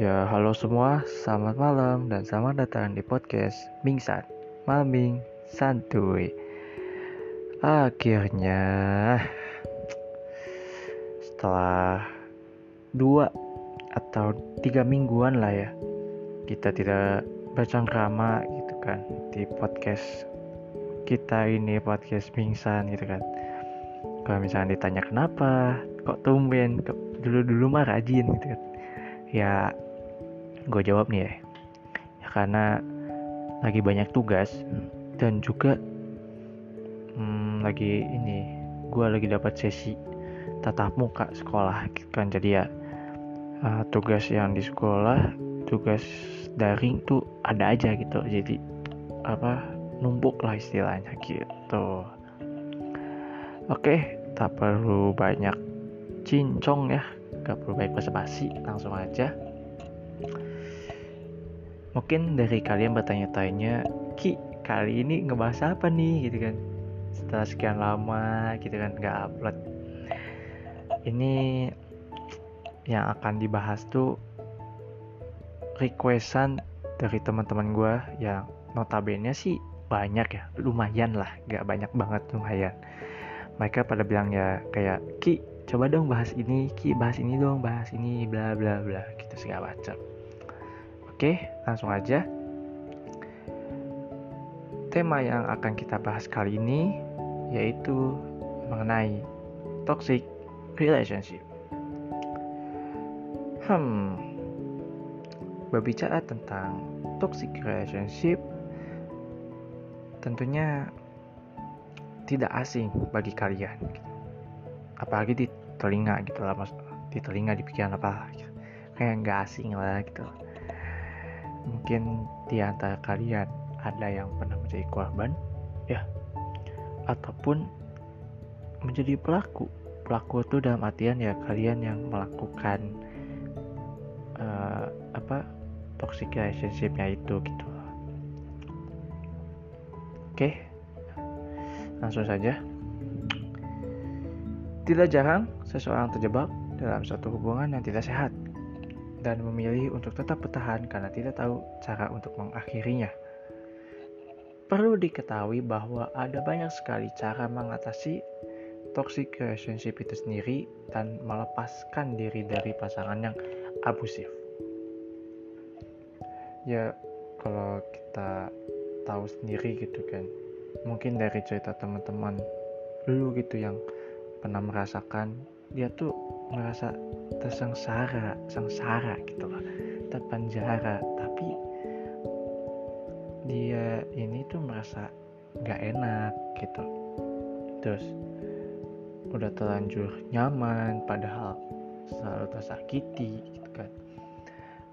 Ya, halo semua, selamat malam dan selamat datang di podcast Mingsan Malming Santuy. Akhirnya, setelah dua atau tiga mingguan lah ya, kita tidak bercengkrama gitu kan di podcast kita ini podcast Mingsan gitu kan. Kalau misalnya ditanya kenapa, kok tumben, dulu-dulu mah rajin gitu kan ya gue jawab nih ya. ya karena lagi banyak tugas dan juga hmm, lagi ini gue lagi dapat sesi tatap muka sekolah kan. Jadi ya uh, tugas yang di sekolah tugas daring tuh ada aja gitu. Jadi apa numpuk lah istilahnya gitu. Oke tak perlu banyak cincong ya. Gak perlu baik basa-basi langsung aja mungkin dari kalian bertanya-tanya Ki kali ini ngebahas apa nih? Gitu kan. Setelah sekian lama gitu kan gak upload. Ini yang akan dibahas tuh requestan dari teman-teman gue yang notabene sih banyak ya lumayan lah gak banyak banget lumayan. Mereka pada bilang ya kayak Ki coba dong bahas ini ki bahas ini dong bahas ini bla bla bla gitu segala macam oke langsung aja. Tema yang akan kita bahas kali ini yaitu mengenai toxic relationship. Hmm berbicara tentang toxic relationship tentunya tidak asing bagi kalian apalagi di telinga gitu lah di telinga di pikiran apa gitu. kayak nggak asing lah gitu mungkin di antara kalian ada yang pernah menjadi korban? Ya. Ataupun menjadi pelaku. Pelaku itu dalam artian ya kalian yang melakukan uh, apa toxic relationshipnya itu gitu. Oke. Langsung saja. Tidak jarang seseorang terjebak dalam suatu hubungan yang tidak sehat dan memilih untuk tetap bertahan karena tidak tahu cara untuk mengakhirinya. Perlu diketahui bahwa ada banyak sekali cara mengatasi toxic relationship itu sendiri dan melepaskan diri dari pasangan yang abusif. Ya, kalau kita tahu sendiri gitu kan, mungkin dari cerita teman-teman dulu gitu yang pernah merasakan dia tuh merasa tersengsara sengsara gitu loh. Terpenjara. Tapi dia ini tuh merasa nggak enak gitu. Terus udah terlanjur nyaman padahal selalu tersakiti gitu kan.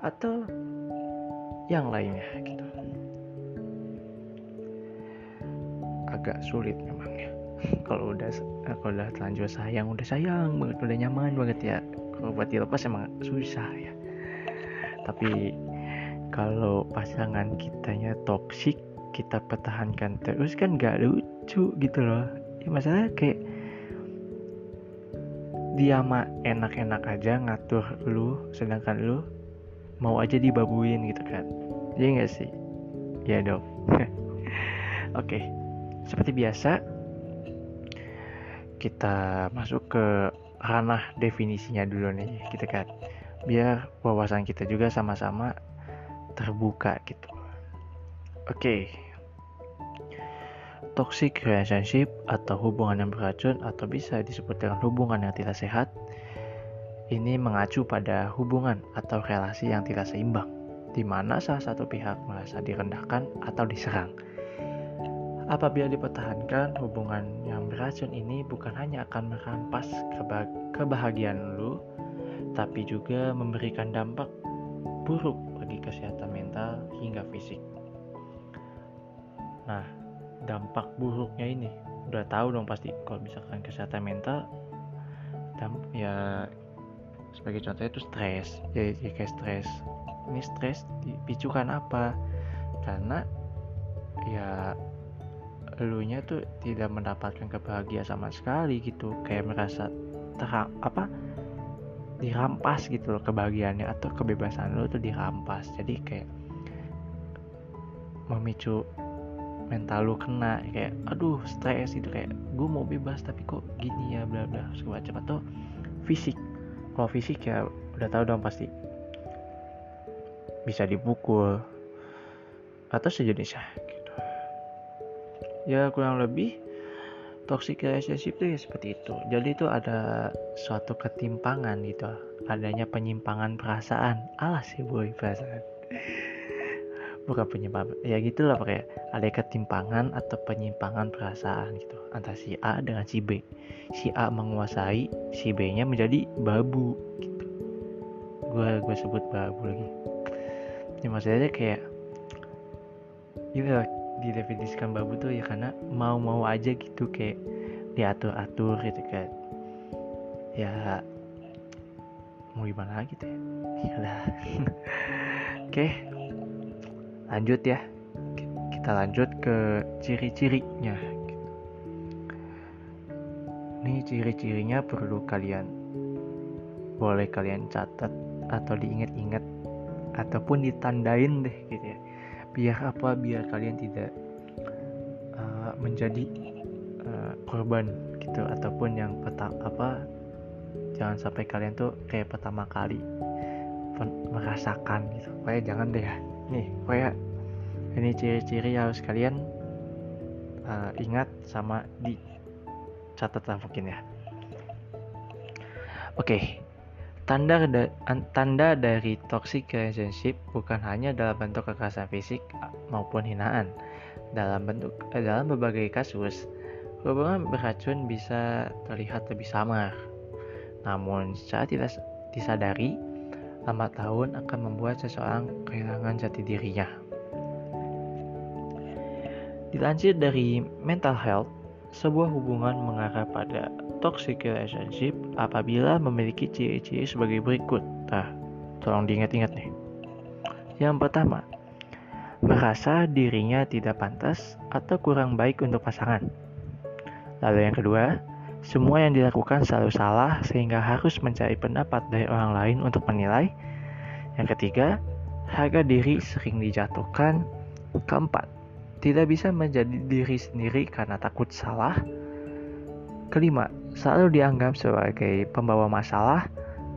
Atau yang lainnya gitu. Agak sulit memang kalau udah kalau udah terlanjur sayang udah sayang banget udah nyaman banget ya. Kalau buat dilepas emang susah ya. Tapi kalau pasangan kitanya toksik kita pertahankan terus kan gak lucu gitu loh. Ya masalah kayak dia mah enak-enak aja ngatur lu sedangkan lu mau aja dibabuin gitu kan. Iya gak sih? Ya dong. Oke okay. seperti biasa kita masuk ke ranah definisinya dulu nih kita kan. Biar wawasan kita juga sama-sama terbuka gitu. Oke. Okay. toxic relationship atau hubungan yang beracun atau bisa disebut dengan hubungan yang tidak sehat ini mengacu pada hubungan atau relasi yang tidak seimbang di mana salah satu pihak merasa direndahkan atau diserang Apabila dipertahankan, hubungan yang beracun ini bukan hanya akan merampas kebahagiaan lu, tapi juga memberikan dampak buruk bagi kesehatan mental hingga fisik. Nah, dampak buruknya ini udah tahu dong pasti kalau misalkan kesehatan mental ya sebagai contohnya itu stres ya, ya kayak stres ini stres dipicukan apa karena ya elunya tuh tidak mendapatkan kebahagiaan sama sekali gitu. Kayak merasa terang apa dirampas gitu loh kebahagiaannya atau kebebasan lo tuh dirampas. Jadi kayak memicu mental lu kena kayak aduh stres itu kayak gue mau bebas tapi kok gini ya bla bla segala macam atau fisik. Kalau fisik ya udah tahu dong pasti bisa dipukul atau sejenisnya. gitu ya kurang lebih. Toxic relationship itu ya seperti itu. Jadi itu ada suatu ketimpangan gitu. Adanya penyimpangan perasaan. Alas sih boy perasaan. Bukan penyimpangan. Ya gitulah pakai ada ketimpangan atau penyimpangan perasaan gitu. Antara si A dengan si B. Si A menguasai si B nya menjadi babu gitu. Gue gue sebut babu lagi. Ya maksudnya kayak didefinisikan babu tuh ya karena mau-mau aja gitu kayak diatur-atur gitu kan. Ya mau gimana lagi tuh ya? Lah oke lanjut ya. Kita lanjut ke ciri-cirinya. Ini ciri-cirinya perlu kalian boleh kalian catat atau diingat-ingat ataupun ditandain deh gitu ya biar apa biar kalian tidak uh, menjadi uh, korban gitu ataupun yang peta apa jangan sampai kalian tuh kayak pertama kali merasakan gitu pokoknya jangan deh ya nih pokoknya ini ciri-ciri harus kalian uh, ingat sama di catatan mungkin ya oke okay. Tanda da tanda dari toxic relationship bukan hanya dalam bentuk kekerasan fisik maupun hinaan dalam bentuk eh, dalam berbagai kasus hubungan beracun bisa terlihat lebih samar namun secara tidak disadari lambat tahun akan membuat seseorang kehilangan jati dirinya. Dilansir dari Mental Health, sebuah hubungan mengarah pada toxic relationship apabila memiliki ciri-ciri sebagai berikut. Nah, tolong diingat-ingat nih. Yang pertama, merasa dirinya tidak pantas atau kurang baik untuk pasangan. Lalu yang kedua, semua yang dilakukan selalu salah sehingga harus mencari pendapat dari orang lain untuk menilai. Yang ketiga, harga diri sering dijatuhkan. Keempat, tidak bisa menjadi diri sendiri karena takut salah. Kelima, selalu dianggap sebagai pembawa masalah.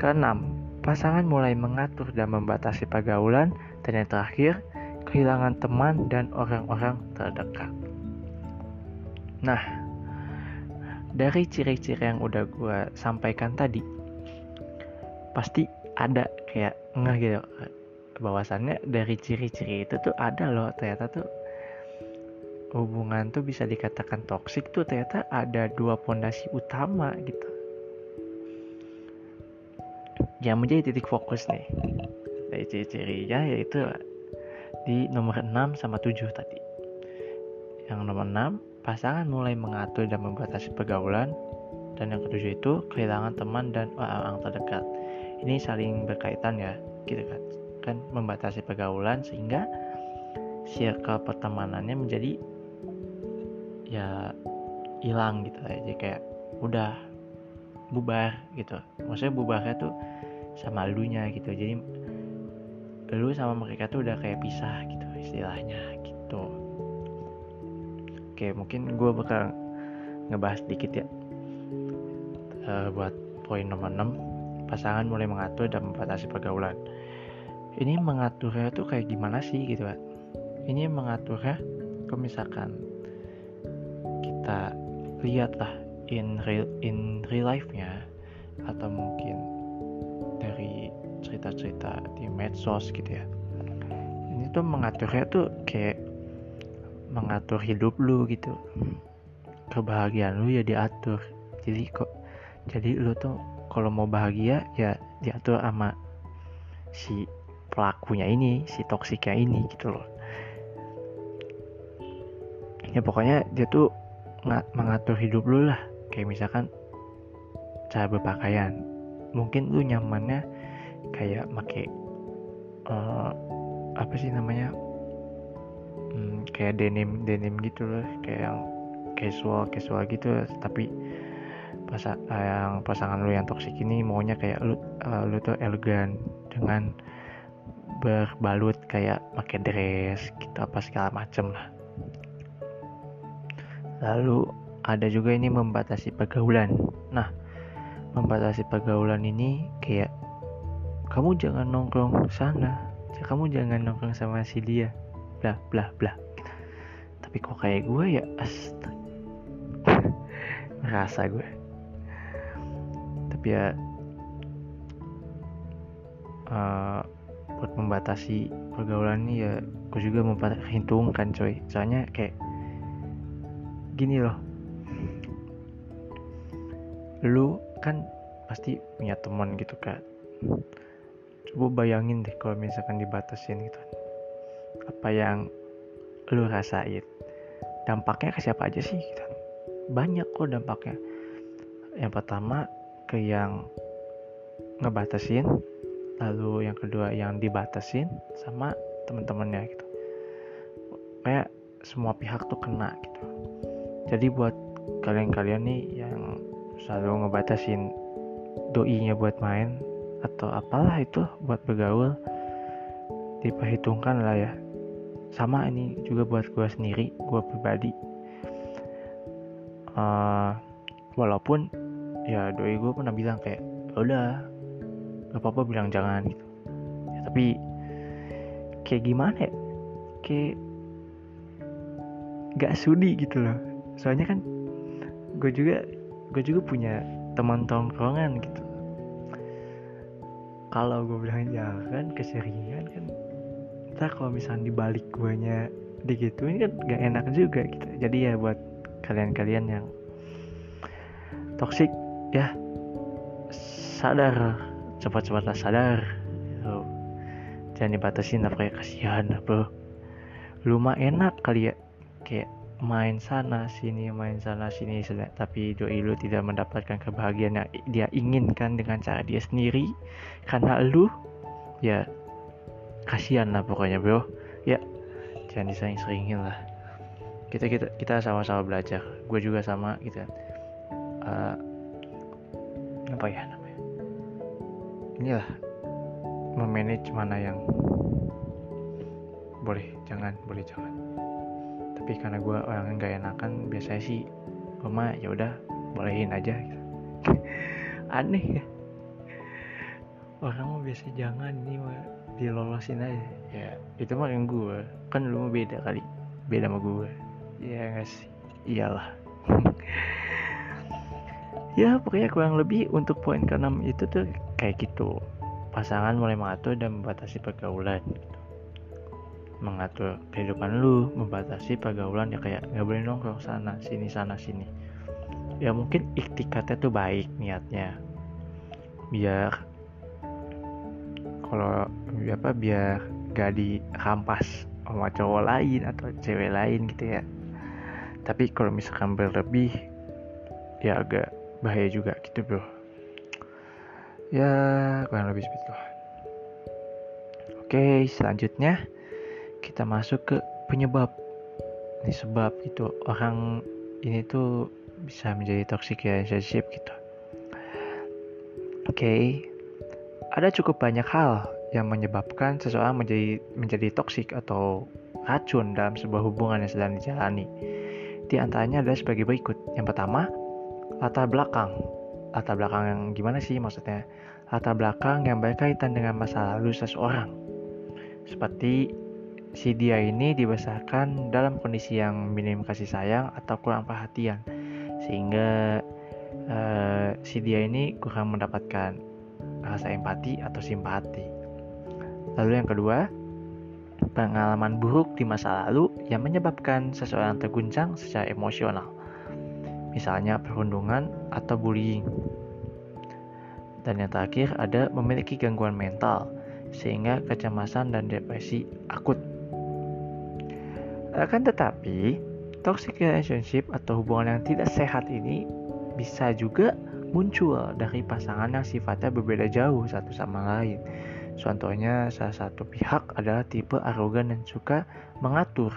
Keenam, pasangan mulai mengatur dan membatasi pergaulan. Dan yang terakhir, kehilangan teman dan orang-orang terdekat. Nah, dari ciri-ciri yang udah gue sampaikan tadi pasti ada kayak nggak gitu bahwasannya dari ciri-ciri itu tuh ada loh ternyata tuh hubungan tuh bisa dikatakan toksik tuh ternyata ada dua pondasi utama gitu yang menjadi titik fokus nih dari ciri-cirinya yaitu di nomor 6 sama 7 tadi yang nomor 6 Pasangan mulai mengatur dan membatasi pergaulan, dan yang ketujuh itu kehilangan teman dan orang-orang terdekat. Ini saling berkaitan ya, gitu kan? Kan membatasi pergaulan sehingga circle pertemanannya menjadi ya hilang gitu aja kayak udah bubar gitu. Maksudnya bubarnya tuh sama lunya gitu. Jadi lu sama mereka tuh udah kayak pisah gitu istilahnya gitu Oke, mungkin gue bakal ngebahas dikit ya. Uh, buat poin nomor 6, pasangan mulai mengatur dan membatasi pergaulan. Ini mengaturnya tuh kayak gimana sih gitu kan? Ini mengaturnya, kalau misalkan kita lihat lah in real in real life-nya atau mungkin dari cerita-cerita di medsos gitu ya. Ini tuh mengaturnya tuh kayak mengatur hidup lu gitu. Kebahagiaan lu ya diatur. Jadi kok jadi lu tuh kalau mau bahagia ya diatur sama si pelakunya ini si toksiknya ini gitu loh. Ya pokoknya dia tuh mengatur hidup lu lah. Kayak misalkan cara berpakaian. Mungkin lu nyamannya kayak make uh, apa sih namanya? Hmm, kayak denim denim gitu loh kayak yang casual casual gitu tapi Pasa yang pasangan lu yang toksik ini maunya kayak lu uh, lu tuh elegan dengan berbalut kayak pakai dress gitu apa segala macem lah lalu ada juga ini membatasi pergaulan. Nah membatasi pergaulan ini kayak kamu jangan nongkrong sana. Kamu jangan nongkrong sama si dia. Blah blah blah. Tapi kok kayak gue ya? Astaga. Merasa gue. Tapi ya uh, buat membatasi pergaulan ini ya gue juga memperhitungkan coy. Soalnya kayak gini loh. Lu kan pasti punya teman gitu kan coba bayangin deh kalau misalkan dibatasin gitu. Apa yang lu rasain? Dampaknya ke siapa aja sih? Gitu. banyak kok dampaknya. Yang pertama ke yang ngebatasin lalu yang kedua yang dibatasin sama teman-temannya gitu. Kayak semua pihak tuh kena gitu jadi buat kalian-kalian nih yang selalu ngebatasin doinya buat main atau apalah itu buat bergaul diperhitungkan lah ya. Sama ini juga buat gue sendiri gue pribadi. Uh, walaupun ya doi gue pernah bilang kayak ya udah gak apa-apa bilang jangan gitu. Ya, tapi kayak gimana ya? Kayak gak sudi gitu loh soalnya kan gue juga gue juga punya teman tongkrongan gitu. Kalau gue bilang jangan keseringan kan. Ntar kalau misalnya dibalik guanya digituin kan gak enak juga gitu. Jadi ya buat kalian-kalian yang toxic ya sadar cepat-cepatlah sadar. Gitu. jangan dibatasin apa kayak kasihan bro lu mah enak kali ya kayak main sana sini main sana sini tapi doi lu tidak mendapatkan kebahagiaan yang dia inginkan dengan cara dia sendiri. Karena lu ya kasihan lah pokoknya bro. Ya jangan disering-seringin lah. Kita kita kita sama-sama belajar. Gue juga sama gitu uh, apa ya namanya? Inilah memanage mana yang boleh. Jangan boleh jangan tapi karena gue orang nggak enakan biasanya sih mama ya udah bolehin aja gitu. aneh ya. Orang mau biasa jangan nih mah dilolosin aja. Ya. Itu mah yang gue kan lu mau beda kali. Beda sama gue ya nggak sih. Iyalah. Ya pokoknya kurang lebih untuk poin keenam itu tuh kayak gitu. Pasangan mulai mengatur dan membatasi pergaulan mengatur kehidupan lu membatasi pergaulan ya kayak nggak boleh nongkrong sana sini sana sini. Ya mungkin iktikatnya tuh baik niatnya. Biar kalau apa biar gak dirampas sama cowok lain atau cewek lain gitu ya. Tapi kalau misalkan berlebih ya agak bahaya juga gitu bro. Ya kurang lebih seperti itu. Oke selanjutnya kita masuk ke penyebab. Ini sebab itu orang ini tuh bisa menjadi toxic relationship gitu. Oke. Okay. ada cukup banyak hal yang menyebabkan seseorang menjadi menjadi toksik atau racun dalam sebuah hubungan yang sedang dijalani. Di antaranya adalah sebagai berikut. Yang pertama latar belakang. Latar belakang yang gimana sih maksudnya? Latar belakang yang berkaitan dengan masa lalu seseorang. Seperti si dia ini dibesarkan dalam kondisi yang minim kasih sayang atau kurang perhatian sehingga uh, si dia ini kurang mendapatkan rasa empati atau simpati. Lalu yang kedua, pengalaman buruk di masa lalu yang menyebabkan seseorang terguncang secara emosional. Misalnya perundungan atau bullying. Dan yang terakhir ada memiliki gangguan mental sehingga kecemasan dan depresi akut akan tetapi, toxic relationship atau hubungan yang tidak sehat ini bisa juga muncul dari pasangan yang sifatnya berbeda jauh satu sama lain. Contohnya, salah satu pihak adalah tipe arogan dan suka mengatur,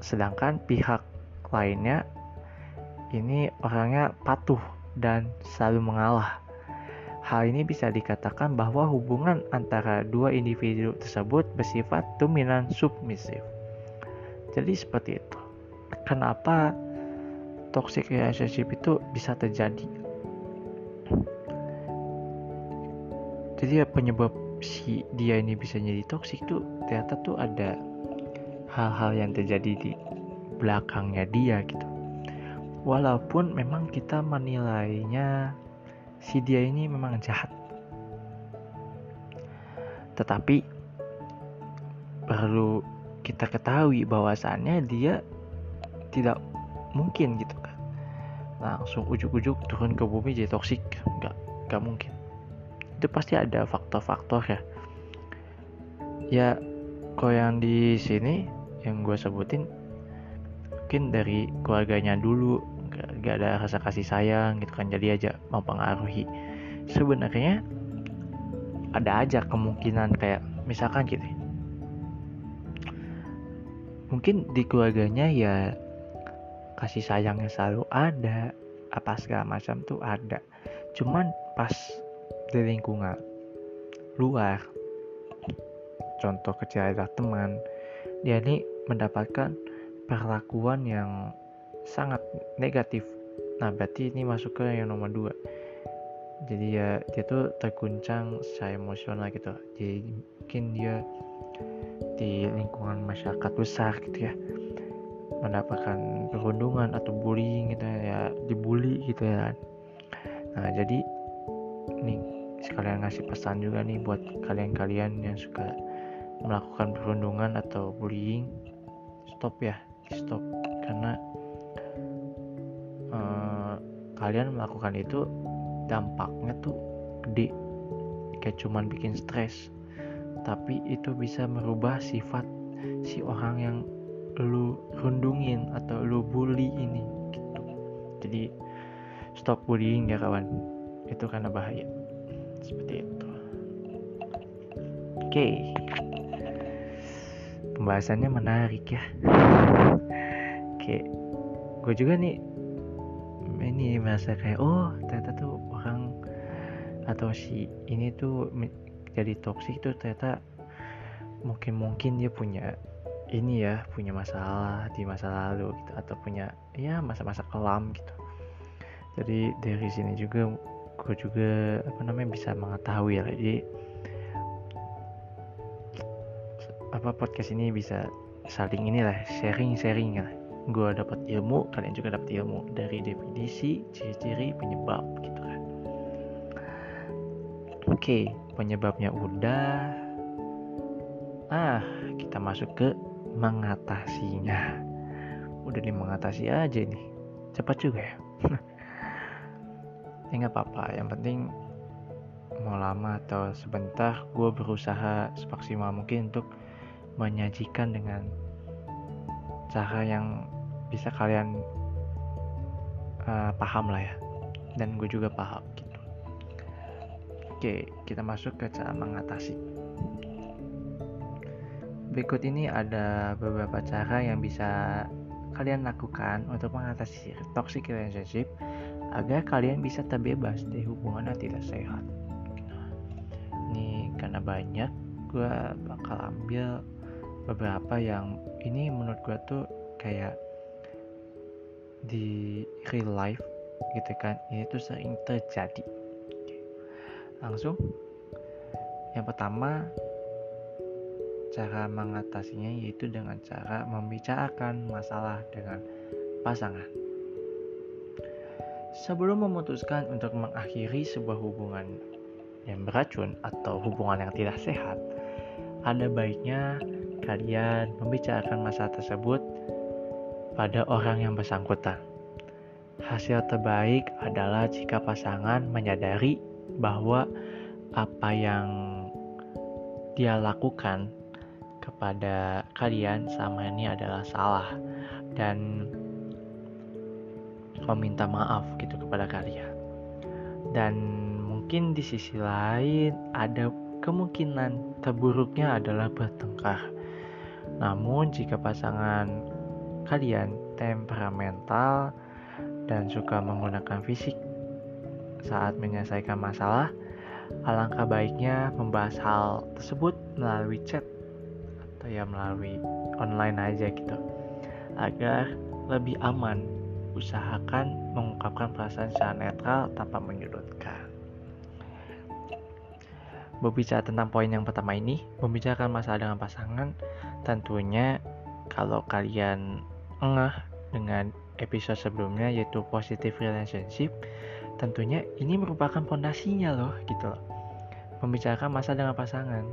sedangkan pihak lainnya ini orangnya patuh dan selalu mengalah. Hal ini bisa dikatakan bahwa hubungan antara dua individu tersebut bersifat dominan submisif. Jadi seperti itu. Kenapa toxic relationship itu bisa terjadi? Jadi penyebab si dia ini bisa jadi toxic tuh ternyata tuh ada hal-hal yang terjadi di belakangnya dia gitu walaupun memang kita menilainya si dia ini memang jahat tetapi perlu kita ketahui bahwasannya dia tidak mungkin gitu kan. Langsung ujuk-ujuk turun ke bumi jadi toksik. Nggak nggak mungkin. Itu pasti ada faktor-faktor ya. Ya kalau yang di sini yang gue sebutin mungkin dari keluarganya dulu gak, gak ada rasa kasih sayang gitu kan. Jadi aja mempengaruhi. Sebenarnya ada aja kemungkinan kayak misalkan gitu mungkin di keluarganya ya kasih sayangnya selalu ada apa segala macam tuh ada. Cuman pas di lingkungan luar contoh kecil adalah teman dia ini mendapatkan perlakuan yang sangat negatif. Nah berarti ini masuk ke yang nomor dua. Jadi ya dia tuh terguncang secara emosional gitu. Jadi mungkin dia di lingkungan masyarakat besar gitu ya. Mendapatkan perundungan atau bullying gitu ya dibully gitu ya nah jadi nih sekalian ngasih pesan juga nih buat kalian-kalian yang suka melakukan perundungan atau bullying stop ya stop. Karena uh, kalian melakukan itu dampaknya tuh gede. Kayak cuman bikin stres tapi itu bisa merubah sifat si orang yang lu rundungin atau lu bully ini gitu. Jadi stop bullying ya kawan. Itu karena bahaya. Seperti itu. Oke. Okay. pembahasannya menarik ya. Kayak gue juga nih ini merasa kayak oh ternyata tuh orang atau si ini tuh jadi toksik tuh ternyata mungkin mungkin dia punya ini ya punya masalah di masa lalu gitu atau punya ya masa-masa kelam gitu. Jadi dari sini juga gue juga apa namanya bisa mengetahui ya jadi apa podcast ini bisa saling inilah sharing sharing lah. Gue dapat ilmu kalian juga dapat ilmu. Dari definisi ciri-ciri penyebab gitu oke penyebabnya udah. Ah kita masuk ke mengatasinya. Udah nih mengatasi aja nih. Cepat juga ya. Ya nggak apa-apa yang penting mau lama atau sebentar gue berusaha semaksimal mungkin untuk menyajikan dengan cara yang bisa kalian uh, paham lah ya. Dan gue juga paham oke kita masuk ke cara mengatasi. Berikut ini ada beberapa cara yang bisa kalian lakukan untuk mengatasi toxic relationship agar kalian bisa terbebas dari hubungan yang tidak sehat. Ini karena banyak gue bakal ambil beberapa yang ini menurut gue tuh kayak di real life gitu kan. Ini tuh sering terjadi langsung yang pertama cara mengatasinya yaitu dengan cara membicarakan masalah dengan pasangan sebelum memutuskan untuk mengakhiri sebuah hubungan yang beracun atau hubungan yang tidak sehat ada baiknya kalian membicarakan masalah tersebut pada orang yang bersangkutan. Hasil terbaik adalah jika pasangan menyadari bahwa apa yang dia lakukan kepada kalian sama ini adalah salah dan meminta maaf gitu kepada kalian. Dan mungkin di sisi lain ada kemungkinan terburuknya adalah bertengkar namun jika pasangan kalian temperamental dan suka menggunakan fisik saat menyelesaikan masalah, alangkah baiknya membahas hal tersebut melalui chat atau ya melalui online aja gitu. Agar lebih aman usahakan mengungkapkan perasaan secara netral tanpa menyudutkan. Berbicara tentang poin yang pertama ini membicarakan masalah dengan pasangan tentunya kalau kalian ngeh dengan episode sebelumnya yaitu positive relationship tentunya ini merupakan pondasinya loh gitu loh. Membicarakan masa dengan pasangan.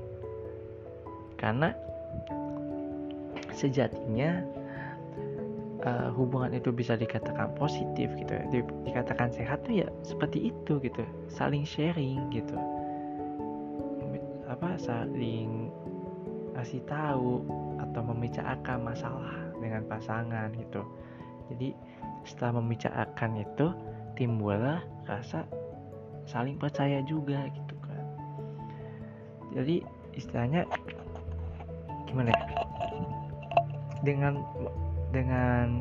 Karena sejatinya uh, hubungan itu bisa dikatakan positif gitu ya. Di, dikatakan sehat tuh ya seperti itu gitu. Saling sharing gitu. Apa saling kasih tahu atau membicarakan masalah dengan pasangan gitu. Jadi setelah membicarakan itu timbullah rasa saling percaya juga gitu kan. Jadi istilahnya gimana ya? Dengan dengan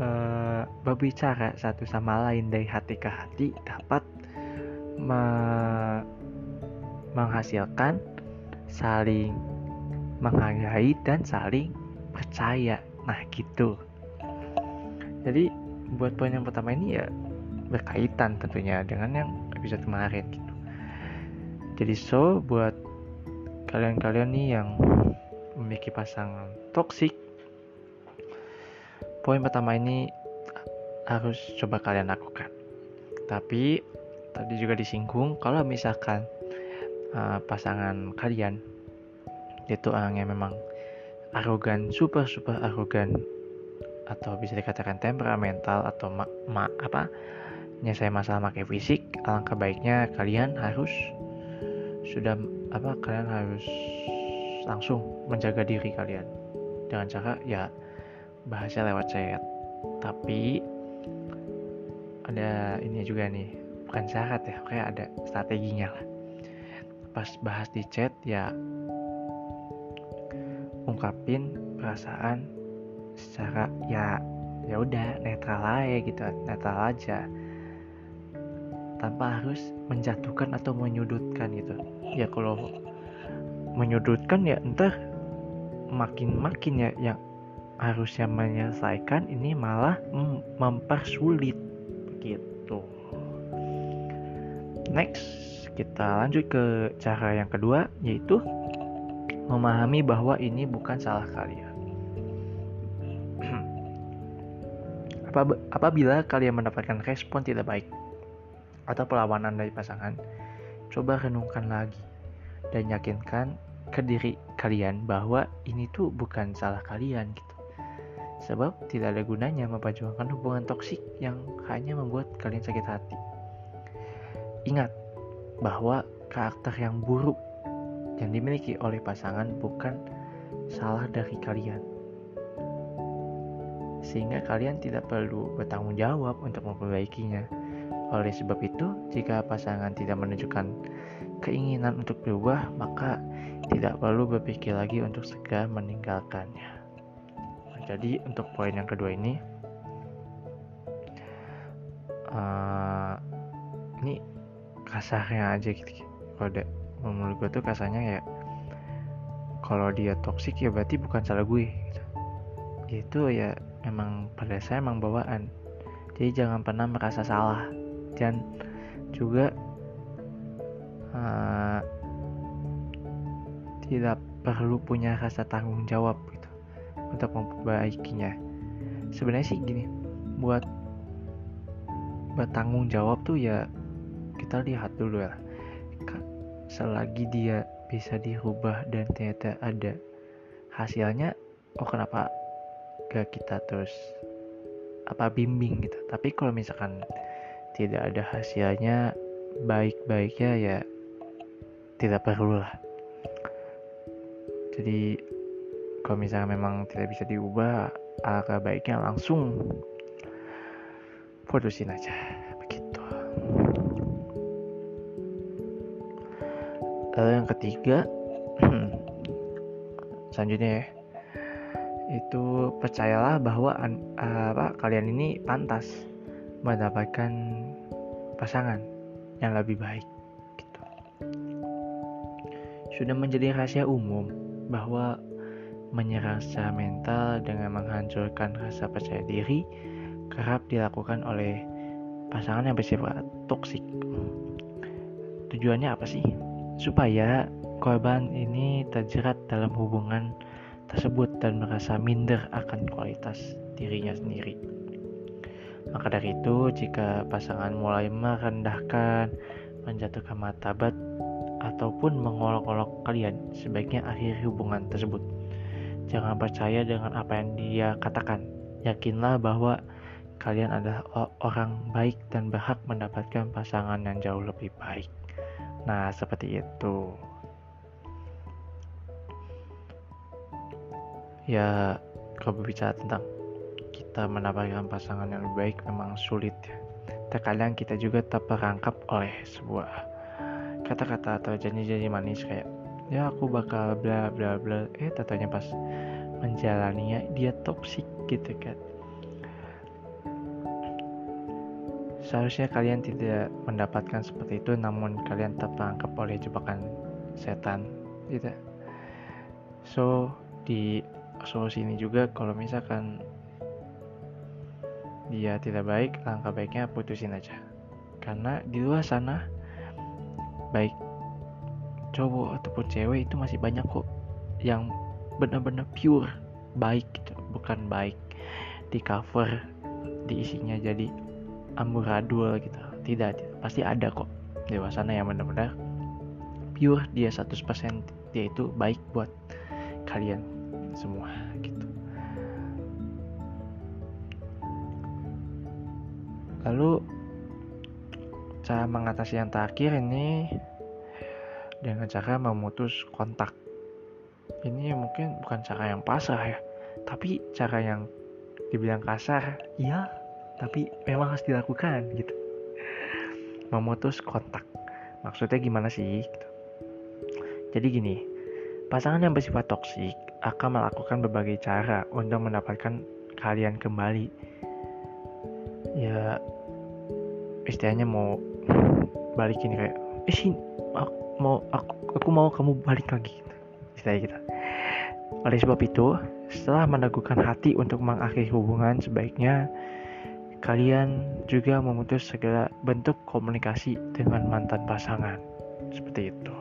uh, berbicara satu sama lain dari hati ke hati dapat me menghasilkan saling menghargai dan saling percaya. Nah gitu. Jadi buat poin yang pertama ini ya berkaitan tentunya dengan yang episode kemarin gitu. Jadi so buat kalian-kalian nih yang memiliki pasangan toksik, poin pertama ini harus coba kalian lakukan. Tapi tadi juga disinggung kalau misalkan uh, pasangan kalian itu orang yang memang arogan, super super arogan atau bisa dikatakan temperamental atau ma, ma apa nyelesai masalah pakai fisik alangkah baiknya kalian harus sudah apa kalian harus langsung menjaga diri kalian. Dengan cara ya bahasa lewat chat. Tapi ada ini juga nih bukan syarat ya kayak ada strateginya lah. Pas bahas di chat ya ungkapin perasaan secara ya ya udah netral aja gitu netral aja. Tanpa harus menjatuhkan atau menyudutkan gitu. Ya kalau menyudutkan ya entar makin-makin ya yang harusnya menyelesaikan ini malah mempersulit. Gitu. Next kita lanjut ke cara yang kedua yaitu memahami bahwa ini bukan salah kalian Apabila kalian mendapatkan respon tidak baik atau perlawanan dari pasangan, coba renungkan lagi dan yakinkan ke diri kalian bahwa ini tuh bukan salah kalian gitu. Sebab tidak ada gunanya memperjuangkan hubungan toksik yang hanya membuat kalian sakit hati. Ingat bahwa karakter yang buruk yang dimiliki oleh pasangan bukan salah dari kalian sehingga kalian tidak perlu bertanggung jawab untuk memperbaikinya. Oleh sebab itu, jika pasangan tidak menunjukkan keinginan untuk berubah, maka tidak perlu berpikir lagi untuk segera meninggalkannya. Jadi untuk poin yang kedua ini, uh, ini kasarnya aja gitu. Kalau menurut gue tuh kasarnya ya, kalau dia toksik ya berarti bukan salah gue. Gitu. Itu ya emang pada saya emang bawaan. Jadi jangan pernah merasa salah. Dan juga uh, tidak perlu punya rasa tanggung jawab gitu untuk memperbaikinya. Sebenarnya sih gini buat bertanggung jawab tuh ya kita lihat dulu ya. Selagi dia bisa dirubah dan ternyata ada hasilnya oh kenapa ke kita terus apa bimbing gitu. Tapi kalau misalkan tidak ada hasilnya baik-baiknya ya tidak perlu lah jadi kalau misalnya memang tidak bisa diubah alangkah baiknya langsung putusin aja. Begitu. Lalu yang ketiga selanjutnya ya itu percayalah bahwa apa kalian ini pantas mendapatkan pasangan yang lebih baik gitu. Sudah menjadi rahasia umum bahwa menyerang secara mental dengan menghancurkan rasa percaya diri kerap dilakukan oleh pasangan yang bersifat toksik. Tujuannya apa sih? Supaya korban ini terjerat dalam hubungan tersebut dan merasa minder akan kualitas dirinya sendiri. Maka dari itu, jika pasangan mulai merendahkan, menjatuhkan martabat, ataupun mengolok-olok kalian, sebaiknya akhiri hubungan tersebut. Jangan percaya dengan apa yang dia katakan. Yakinlah bahwa kalian adalah orang baik dan berhak mendapatkan pasangan yang jauh lebih baik. Nah, seperti itu. Ya kalau berbicara tentang kita mendapatkan pasangan yang lebih baik memang sulit ya. Terkadang kita juga terperangkap oleh sebuah kata-kata atau janji-janji manis kayak ya aku bakal bla bla bla. Eh tatanya pas menjalaninya dia toksik gitu kan. Seharusnya kalian tidak mendapatkan seperti itu namun kalian terperangkap oleh jebakan setan gitu. So di solusi ini juga kalau misalkan dia tidak baik langkah baiknya putusin aja. Karena di luar sana baik cowok ataupun cewek itu masih banyak kok yang benar-benar pure baik gitu. Bukan baik di cover di isinya jadi amburadul gitu. Tidak, pasti ada kok di luar sana yang benar-benar pure dia 100% dia itu baik buat kalian semua gitu. Lalu cara mengatasi yang terakhir ini dengan cara memutus kontak. Ini mungkin bukan cara yang pasrah ya tapi cara yang dibilang kasar. Ya tapi memang harus dilakukan gitu. Memutus kontak. Maksudnya gimana sih gitu. jadi gini pasangan yang bersifat toksik akan melakukan berbagai cara untuk mendapatkan kalian kembali. Ya, istilahnya mau balikin kayak, eh sih, aku mau aku, aku mau kamu balik lagi. Istilahnya kita. Oleh sebab itu, setelah meneguhkan hati untuk mengakhiri hubungan, sebaiknya kalian juga memutus segala bentuk komunikasi dengan mantan pasangan. Seperti itu.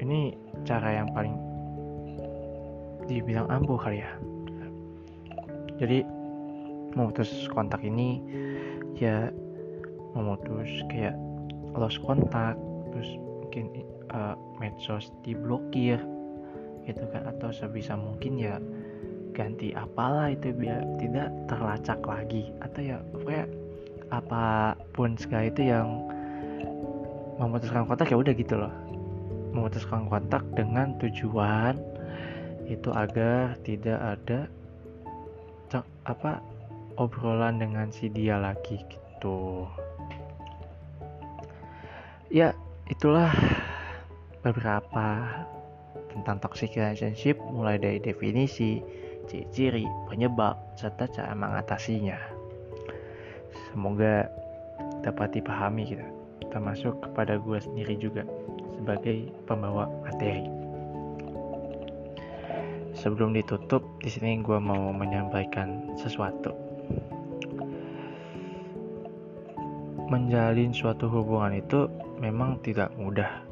Ini cara yang paling dibilang ampuh kali ya. Jadi memutus kontak ini ya memutus kayak lost kontak terus mungkin uh, medsos diblokir gitu kan atau sebisa mungkin ya ganti apalah itu biar tidak terlacak lagi atau ya pokoknya apa pun segala itu yang memutuskan kontak ya udah gitu loh. Memutuskan kontak dengan tujuan itu agar tidak ada apa obrolan dengan si dia lagi gitu. Ya itulah beberapa tentang toxic relationship mulai dari definisi ciri-ciri penyebab serta cara mengatasinya. Semoga dapat dipahami kita termasuk kepada gue sendiri juga sebagai pembawa materi sebelum ditutup di sini gue mau menyampaikan sesuatu. Menjalin suatu hubungan itu memang tidak mudah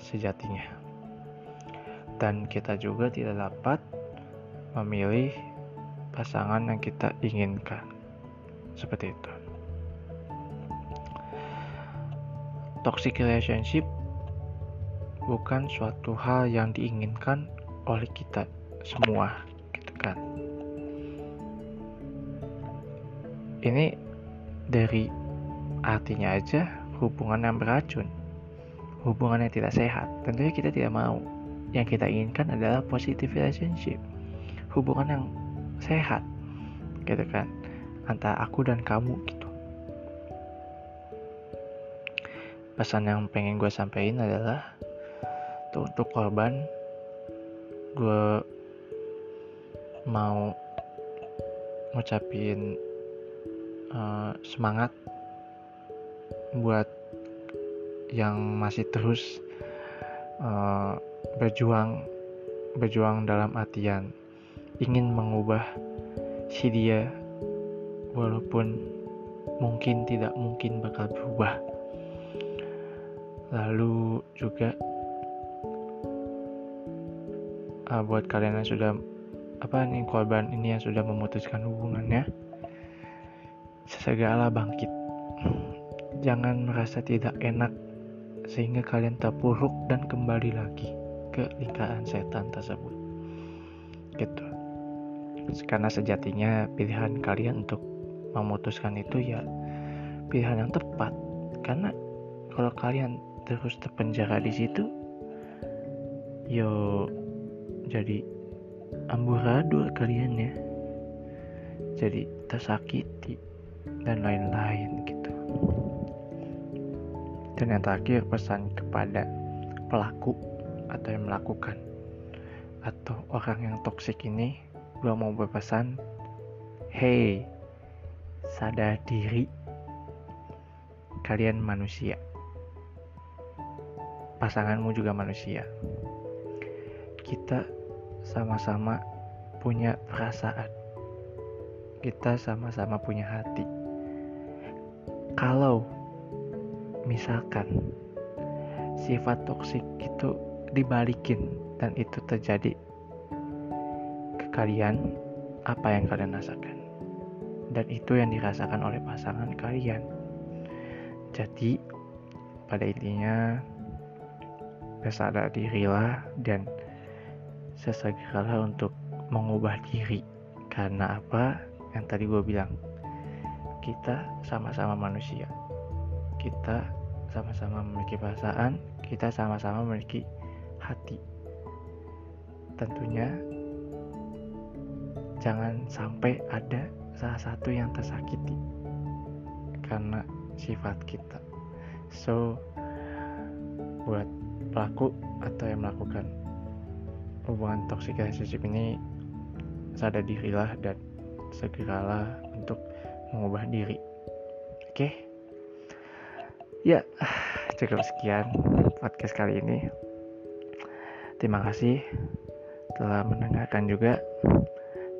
sejatinya. Dan kita juga tidak dapat memilih pasangan yang kita inginkan. Seperti itu. Toxic relationship bukan suatu hal yang diinginkan oleh kita semua gitu kan. Ini dari artinya aja hubungan yang beracun hubungan yang tidak sehat. Tentunya kita tidak mau. Yang kita inginkan adalah positive relationship hubungan yang sehat gitu kan. Antara aku dan kamu gitu. Pesan yang pengen gue sampaikan adalah tuh untuk korban gue mau ngucapin uh, semangat buat yang masih terus uh, berjuang berjuang dalam artian ingin mengubah si dia walaupun mungkin tidak mungkin bakal berubah. Lalu juga uh, buat kalian yang sudah apa nih korban ini yang sudah memutuskan hubungannya? Sesegala bangkit. Jangan merasa tidak enak sehingga kalian terpuruk dan kembali lagi ke lingkaran setan tersebut. Gitu. Karena sejatinya pilihan kalian untuk memutuskan itu ya pilihan yang tepat. Karena kalau kalian terus terpenjara di situ yo jadi amburadul kalian ya. Jadi tersakiti dan lain-lain gitu. Dan yang terakhir pesan kepada pelaku atau yang melakukan atau orang yang toksik ini gue mau berpesan hey sadar diri. Kalian manusia. Pasanganmu juga manusia. Kita sama-sama punya perasaan. Kita sama-sama punya hati. Kalau misalkan sifat toksik itu dibalikin dan itu terjadi ke kalian, apa yang kalian rasakan? Dan itu yang dirasakan oleh pasangan kalian. Jadi, pada intinya, bersadar dirilah dan sesegeralah untuk mengubah diri. Karena apa? Yang tadi gue bilang kita sama-sama manusia. Kita sama-sama memiliki perasaan kita sama-sama memiliki hati. Tentunya jangan sampai ada salah satu yang tersakiti karena sifat kita. So buat pelaku atau yang melakukan hubungan toxic relationship ini sadar dirilah dan segeralah untuk mengubah diri. Oke? Okay? ya cukup sekian podcast kali ini. Terima kasih telah mendengarkan juga.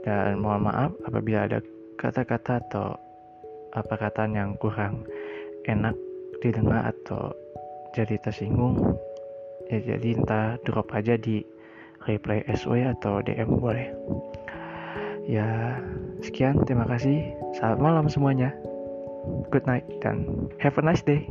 Dan mohon maaf apabila ada kata-kata atau apa kata yang kurang enak didengar atau jadi tersinggung. Ya jadi entah drop aja di reply SW atau DM boleh. Ya, sekian. Terima kasih. Selamat malam semuanya. Good night dan have a nice day.